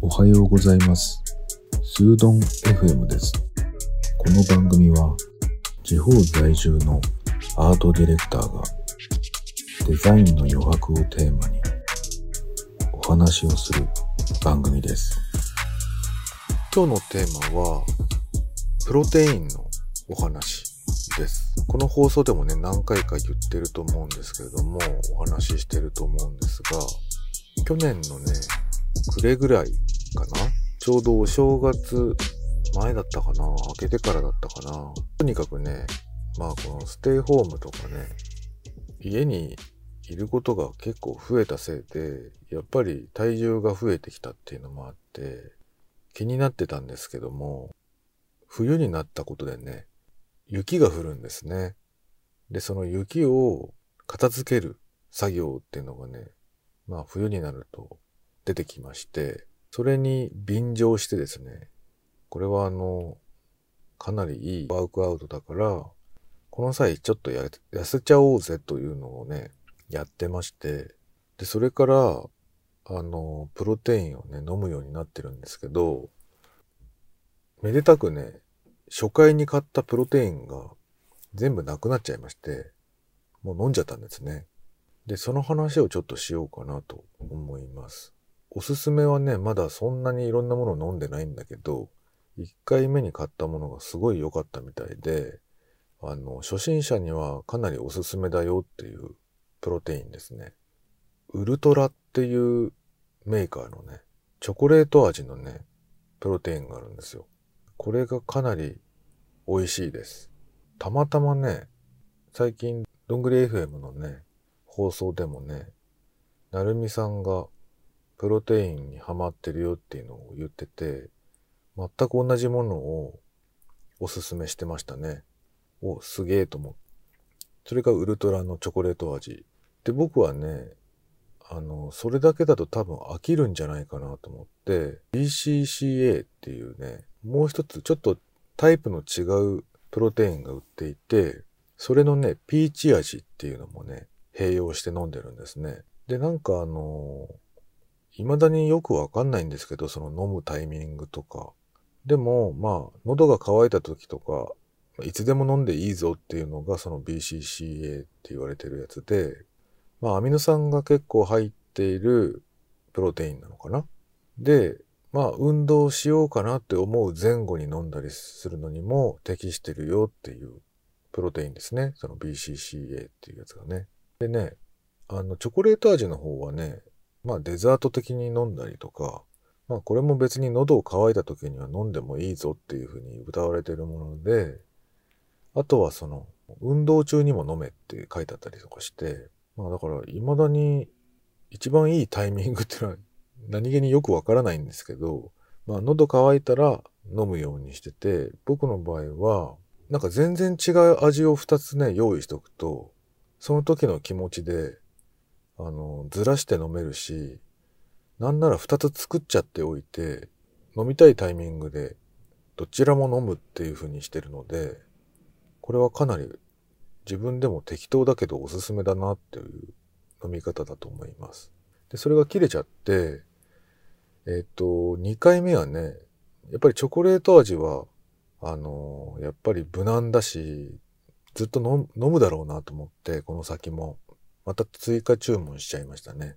おはようございます。スードン FM です。この番組は地方在住のアートディレクターがデザインの余白をテーマにお話をする番組です。今日のテーマはプロテインのお話です。この放送でもね、何回か言ってると思うんですけれども、お話ししてると思うんですが、去年のね、暮れぐらいかな？ちょうどお正月前だったかな？明けてからだったかな？とにかくね、まあこのステイホームとかね、家にいることが結構増えたせいで、やっぱり体重が増えてきたっていうのもあって、気になってたんですけども、冬になったことでね、雪が降るんですね。で、その雪を片付ける作業っていうのがね、まあ冬になると出てきまして、それに便乗してですね、これはあの、かなりいいワークアウトだから、この際ちょっとや痩せちゃおうぜというのをね、やってまして、で、それから、あの、プロテインをね、飲むようになってるんですけど、めでたくね、初回に買ったプロテインが全部なくなっちゃいまして、もう飲んじゃったんですね。で、その話をちょっとしようかなと思います。おすすめはね、まだそんなにいろんなものを飲んでないんだけど、1回目に買ったものがすごい良かったみたいで、あの、初心者にはかなりおすすめだよっていうプロテインですね。ウルトラっていうメーカーのね、チョコレート味のね、プロテインがあるんですよ。これがかなり美味しいです。たまたまね、最近、どんぐり FM のね、放送でもね、なるみさんがプロテインにハマってるよっていうのを言ってて、全く同じものをおすすめしてましたね。お、すげえと思って。それがウルトラのチョコレート味。で、僕はね、あの、それだけだと多分飽きるんじゃないかなと思って、BCCA っていうね、もう一つちょっとタイプの違うプロテインが売っていて、それのね、ピーチ味っていうのもね、併用して飲んでるんですね。で、なんかあの、未だによくわかんないんですけど、その飲むタイミングとか。でも、まあ、喉が渇いた時とか、いつでも飲んでいいぞっていうのがその BCCA って言われてるやつで、まあ、アミノ酸が結構入っているプロテインなのかな。で、まあ、運動しようかなって思う前後に飲んだりするのにも適してるよっていうプロテインですね。その BCCA っていうやつがね。でね、あの、チョコレート味の方はね、まあ、デザート的に飲んだりとか、まあ、これも別に喉を渇いた時には飲んでもいいぞっていうふうに歌われてるもので、あとはその、運動中にも飲めって書いてあったりとかして、まあだから未だに一番いいタイミングっていうのは何気によくわからないんですけど、まあ喉乾いたら飲むようにしてて、僕の場合はなんか全然違う味を2つね、用意しておくと、その時の気持ちで、あの、ずらして飲めるし、なんなら2つ作っちゃっておいて、飲みたいタイミングでどちらも飲むっていう風にしてるので、これはかなり自分でも適当だけどおすすめだなっていう飲み方だと思います。で、それが切れちゃって、えっ、と、2回目はね、やっぱりチョコレート味は、あのやっぱり無難だし、ずっと飲むだろうなと思って、この先も。また追加注文しちゃいましたね。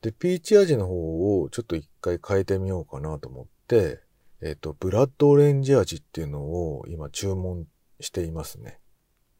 で、ピーチ味の方をちょっと一回変えてみようかなと思って、えっ、と、ブラッドオレンジ味っていうのを今注文していますね。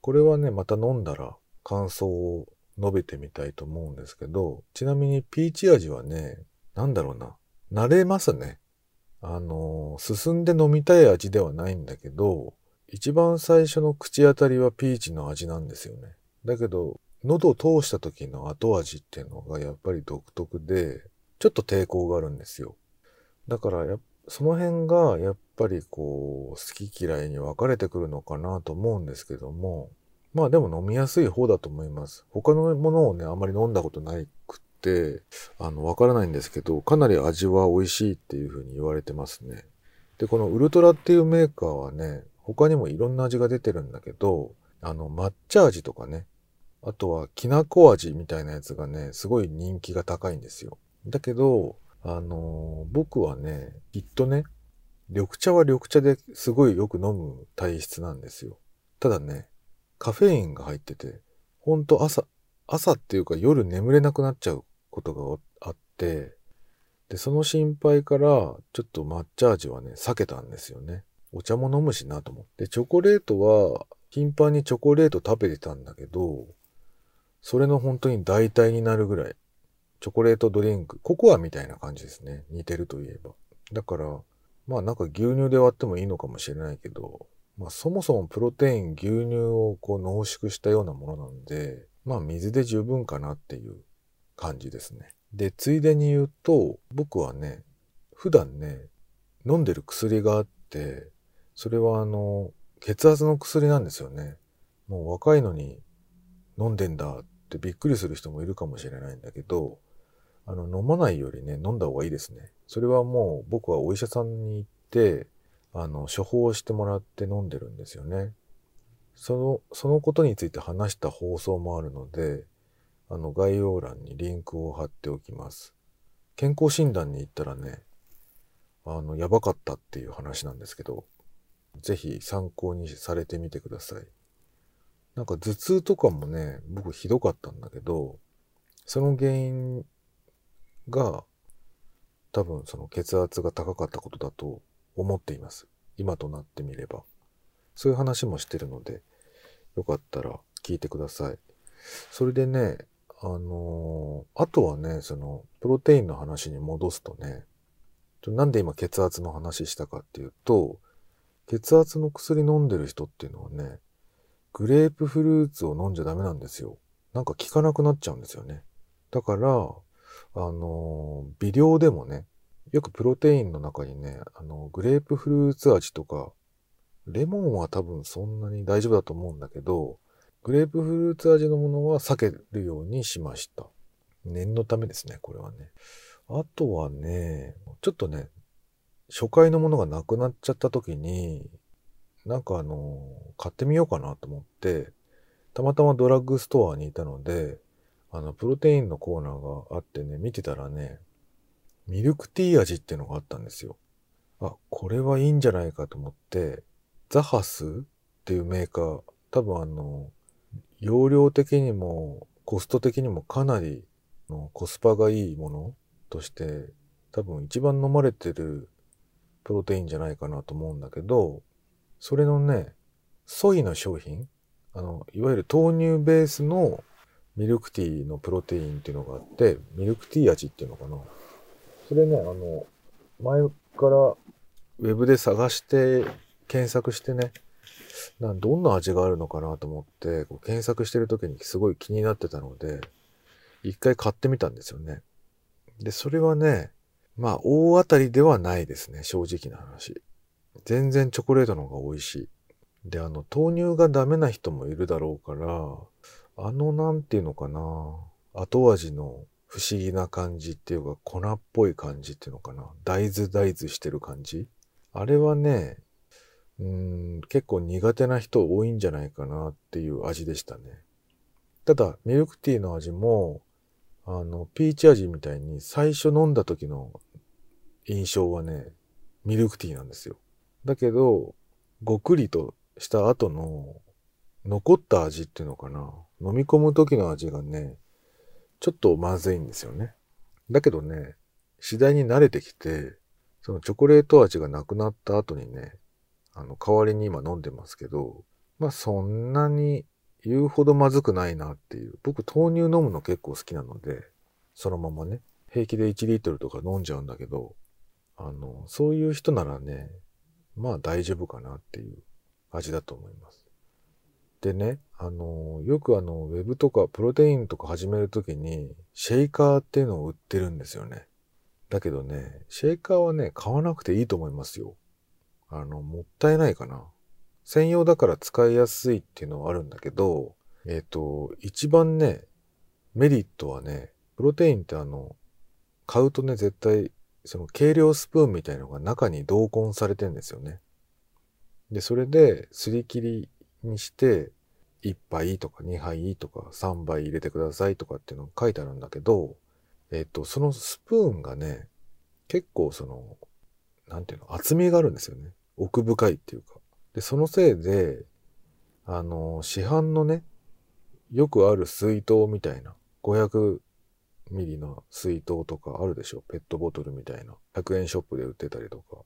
これはね、また飲んだら感想を述べてみたいと思うんですけど、ちなみにピーチ味はね、なんだろうな、慣れますね。あの、進んで飲みたい味ではないんだけど、一番最初の口当たりはピーチの味なんですよね。だけど、喉を通した時の後味っていうのがやっぱり独特で、ちょっと抵抗があるんですよ。だからや、その辺がやっぱりこう、好き嫌いに分かれてくるのかなと思うんですけども、まあでも飲みやすい方だと思います。他のものをね、あまり飲んだことなくて、あの、わからないんですけど、かなり味は美味しいっていうふうに言われてますね。で、このウルトラっていうメーカーはね、他にもいろんな味が出てるんだけど、あの、抹茶味とかね、あとはきなこ味みたいなやつがね、すごい人気が高いんですよ。だけど、あのー僕はね、きっとね、緑茶は緑茶ですごいよく飲む体質なんですよ。ただね、カフェインが入ってて、ほんと朝、朝っていうか夜眠れなくなっちゃうことがあって、で、その心配から、ちょっと抹茶味はね、避けたんですよね。お茶も飲むしなと思って。チョコレートは、頻繁にチョコレート食べてたんだけど、それの本当に代替になるぐらい、チョコレートドリンク、ココアみたいな感じですね。似てるといえば。だから、まあなんか牛乳で割ってもいいのかもしれないけど、まあそもそもプロテイン、牛乳をこう濃縮したようなものなんで、まあ水で十分かなっていう感じですね。で、ついでに言うと、僕はね、普段ね、飲んでる薬があって、それはあの、血圧の薬なんですよね。もう若いのに飲んでんだってびっくりする人もいるかもしれないんだけど、あの、飲まないよりね、飲んだ方がいいですね。それはもう僕はお医者さんに行って、あの、処方してもらって飲んでるんですよね。その、そのことについて話した放送もあるので、あの、概要欄にリンクを貼っておきます。健康診断に行ったらね、あの、やばかったっていう話なんですけど、ぜひ参考にされてみてください。なんか頭痛とかもね、僕ひどかったんだけど、その原因が多分その血圧が高かったことだと思っています。今となってみれば。そういう話もしてるので、よかったら聞いてください。それでね、あのーあとはね、その、プロテインの話に戻すとね、なんで今血圧の話したかっていうと、血圧の薬飲んでる人っていうのはね、グレープフルーツを飲んじゃダメなんですよ。なんか効かなくなっちゃうんですよね。だから、あの微量でもね、よくプロテインの中にね、あの、グレープフルーツ味とか、レモンは多分そんなに大丈夫だと思うんだけど、グレープフルーツ味のものは避けるようにしました。念のためですね、これはね。あとはね、ちょっとね、初回のものがなくなっちゃった時に、なんかあの、買ってみようかなと思って、たまたまドラッグストアにいたので、あの、プロテインのコーナーがあってね、見てたらね、ミルクティー味っていうのがあったんですよ。あ、これはいいんじゃないかと思って、ザハスっていうメーカー、多分あの、容量的にもコスト的にもかなりのコスパがいいものとして、多分一番飲まれてるプロテインじゃないかなと思うんだけど、それのね、ソイの商品、あの、いわゆる豆乳ベースのミルクティーのプロテインっていうのがあって、ミルクティー味っていうのかな。それね、あの、前からウェブで探して、検索してね、などんな味があるのかなと思って、こう検索してる時にすごい気になってたので、一回買ってみたんですよね。で、それはね、まあ、大当たりではないですね、正直な話。全然チョコレートの方が美味しい。で、あの、豆乳がダメな人もいるだろうから、あの、なんていうのかな、後味の不思議な感じっていうか、粉っぽい感じっていうのかな、大豆大豆してる感じあれはね、うん、結構苦手な人多いんじゃないかなっていう味でしたね。ただ、ミルクティーの味も、あの、ピーチ味みたいに最初飲んだ時の印象はね、ミルクティーなんですよ。だけど、ごくりとした後の残った味っていうのかな。飲み込む時の味がね、ちょっとまずいんですよね。だけどね、次第に慣れてきて、そのチョコレート味がなくなった後にね、あの、代わりに今飲んでますけど、まあそんなに言うほどまずくないなっていう。僕豆乳飲むの結構好きなので、そのままね、平気で1リットルとか飲んじゃうんだけど、あの、そういう人ならね、まあ大丈夫かなっていう味だと思います。でね、あの、よくあの、ウェブとかプロテインとか始めるときに、シェイカーっていうのを売ってるんですよね。だけどね、シェイカーはね、買わなくていいと思いますよ。あの、もったいないかな。専用だから使いやすいっていうのはあるんだけど、えっ、と、一番ね、メリットはね、プロテインってあの、買うとね、絶対、その計量スプーンみたいのが中に同梱されてんですよね。で、それで、すり切りにして、1杯とか2杯とか3杯入れてくださいとかっていうのが書いてあるんだけど、えっ、と、そのスプーンがね、結構その、なんていうの、厚みがあるんですよね。奥深いっていうか。で、そのせいで、あの、市販のね、よくある水筒みたいな、500ミリの水筒とかあるでしょ？ペットボトルみたいな。100円ショップで売ってたりとか。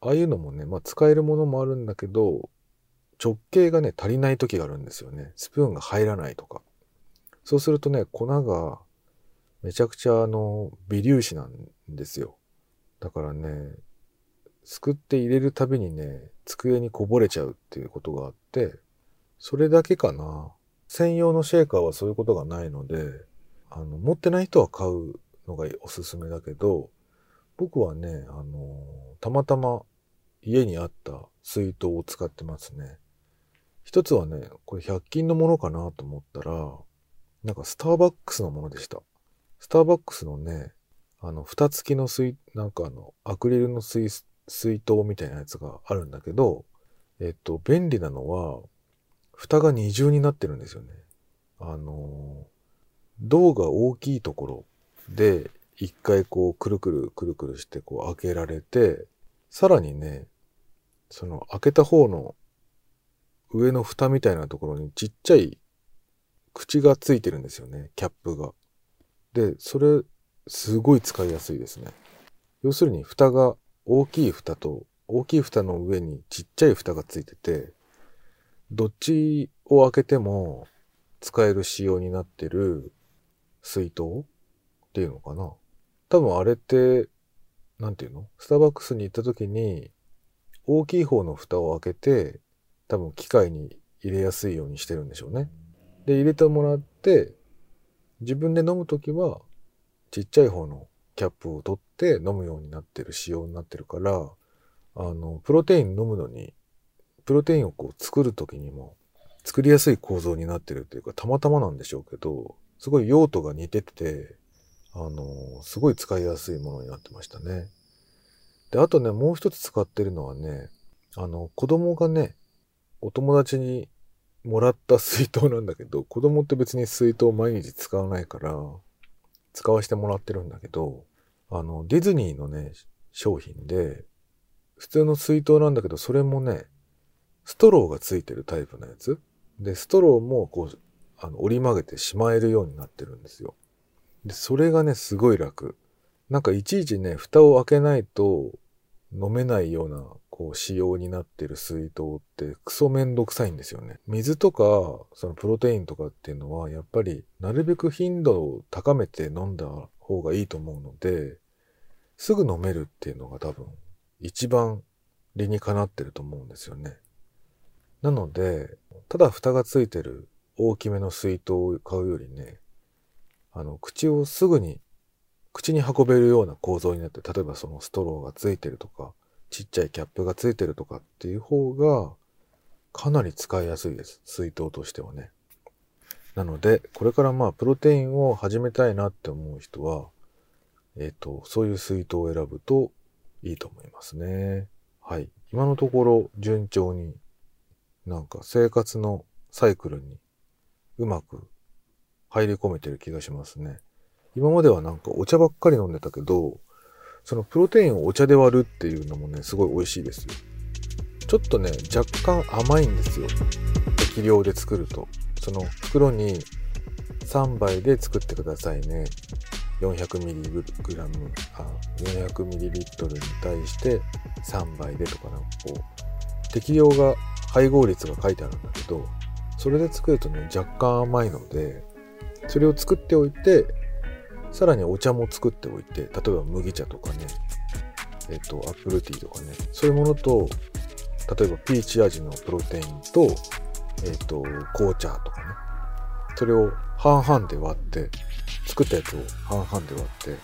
ああいうのもね、まあ使えるものもあるんだけど、直径がね、足りない時があるんですよね。スプーンが入らないとか。そうするとね、粉がめちゃくちゃあの、微粒子なんですよ。だからね、すくって入れるたびにね、机にこぼれちゃうっていうことがあって、それだけかな。専用のシェーカーはそういうことがないので、あの、持ってない人は買うのがおすすめだけど、僕はね、あの、たまたま家にあった水筒を使ってますね。一つはね、これ100均のものかなと思ったら、なんかスターバックスのものでした。スターバックスのね、あの、蓋付きの水、なんかあの、アクリルの水、水筒みたいなやつがあるんだけど、えっと、便利なのは、蓋が二重になってるんですよね。あの、銅が大きいところで、一回こう、くるくるくるくるしてこう開けられて、さらにね、その開けた方の上の蓋みたいなところにちっちゃい口がついてるんですよね、キャップが。で、それ、すごい使いやすいですね。要するに、蓋が大きい蓋と、大きい蓋の上にちっちゃい蓋がついてて、どっちを開けても使える仕様になってる水筒っていうのかな。多分あれって、なんていうの？スターバックスに行った時に、大きい方の蓋を開けて、多分機械に入れやすいようにしてるんでしょうね。で、入れてもらって、自分で飲むときは、ちっちゃい方のキャップを取って飲むようになってる仕様になってるから、あの、プロテイン飲むのに、プロテインをこう作るときにも、作りやすい構造になってるというか、たまたまなんでしょうけど、すごい用途が似てて、あの、すごい使いやすいものになってましたね。で、あとね、もう一つ使ってるのはね、あの、子供がね、お友達にもらった水筒なんだけど、子供って別に水筒毎日使わないから、使わせてもらってるんだけど、あの、ディズニーのね、商品で、普通の水筒なんだけど、それもね、ストローがついてるタイプのやつ。で、ストローもこう、あの、折り曲げてしまえるようになってるんですよ。で、それがね、すごい楽。なんかいちいちね、蓋を開けないと飲めないようなこう仕様になってる水筒ってクソめんどくさいんですよね。水とかそのプロテインとかっていうのはやっぱりなるべく頻度を高めて飲んだ方がいいと思うので、すぐ飲めるっていうのが多分一番理にかなってると思うんですよね。なので、ただ蓋がついてる大きめの水筒を買うよりね、あの、口をすぐに、口に運べるような構造になって、例えばそのストローがついてるとか、ちっちゃいキャップがついてるとかっていう方が、かなり使いやすいです。水筒としてはね。なので、これからまあ、プロテインを始めたいなって思う人は、えっ、ー、と、そういう水筒を選ぶといいと思いますね。はい。今のところ、順調に、なんか生活のサイクルにうまく入り込めてる気がしますね。今まではなんかお茶ばっかり飲んでたけど、そのプロテインをお茶で割るっていうのもね、すごい美味しいですよ。ちょっとね、若干甘いんですよ。適量で作ると。その袋に3杯で作ってくださいね。400mg、あ、400ml に対して3杯でとかなんかこう、適量が、配合率が書いてあるんだけど、それで作るとね、若干甘いので、それを作っておいて、さらにお茶も作っておいて、例えば麦茶とかね、えっと、アップルティーとかね、そういうものと、例えばピーチ味のプロテインと、えっと、紅茶とかね、それを半々で割って、作ったやつを半々で割って、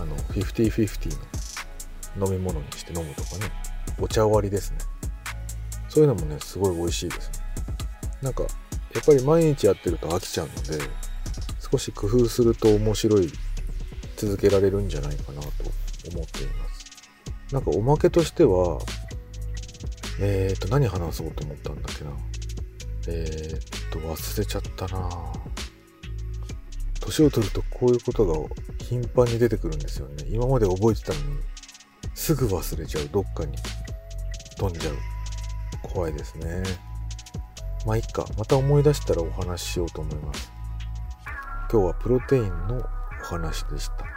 あの、50-50の飲み物にして飲むとかね、お茶割りですね。そういうのもね、すごい美味しいですね。なんか、やっぱり毎日やってると飽きちゃうので、少し工夫すると面白い、続けられるんじゃないかなと思っています。なんかおまけとしては、えーと、何話そうと思ったんだっけな。えーと、忘れちゃったな年を取るとこういうことが頻繁に出てくるんですよね。今まで覚えてたのに、すぐ忘れちゃう。どっかに飛んじゃう。怖いですね。まあいっか。また思い出したらお話ししようと思います。今日はプロテインのお話でした。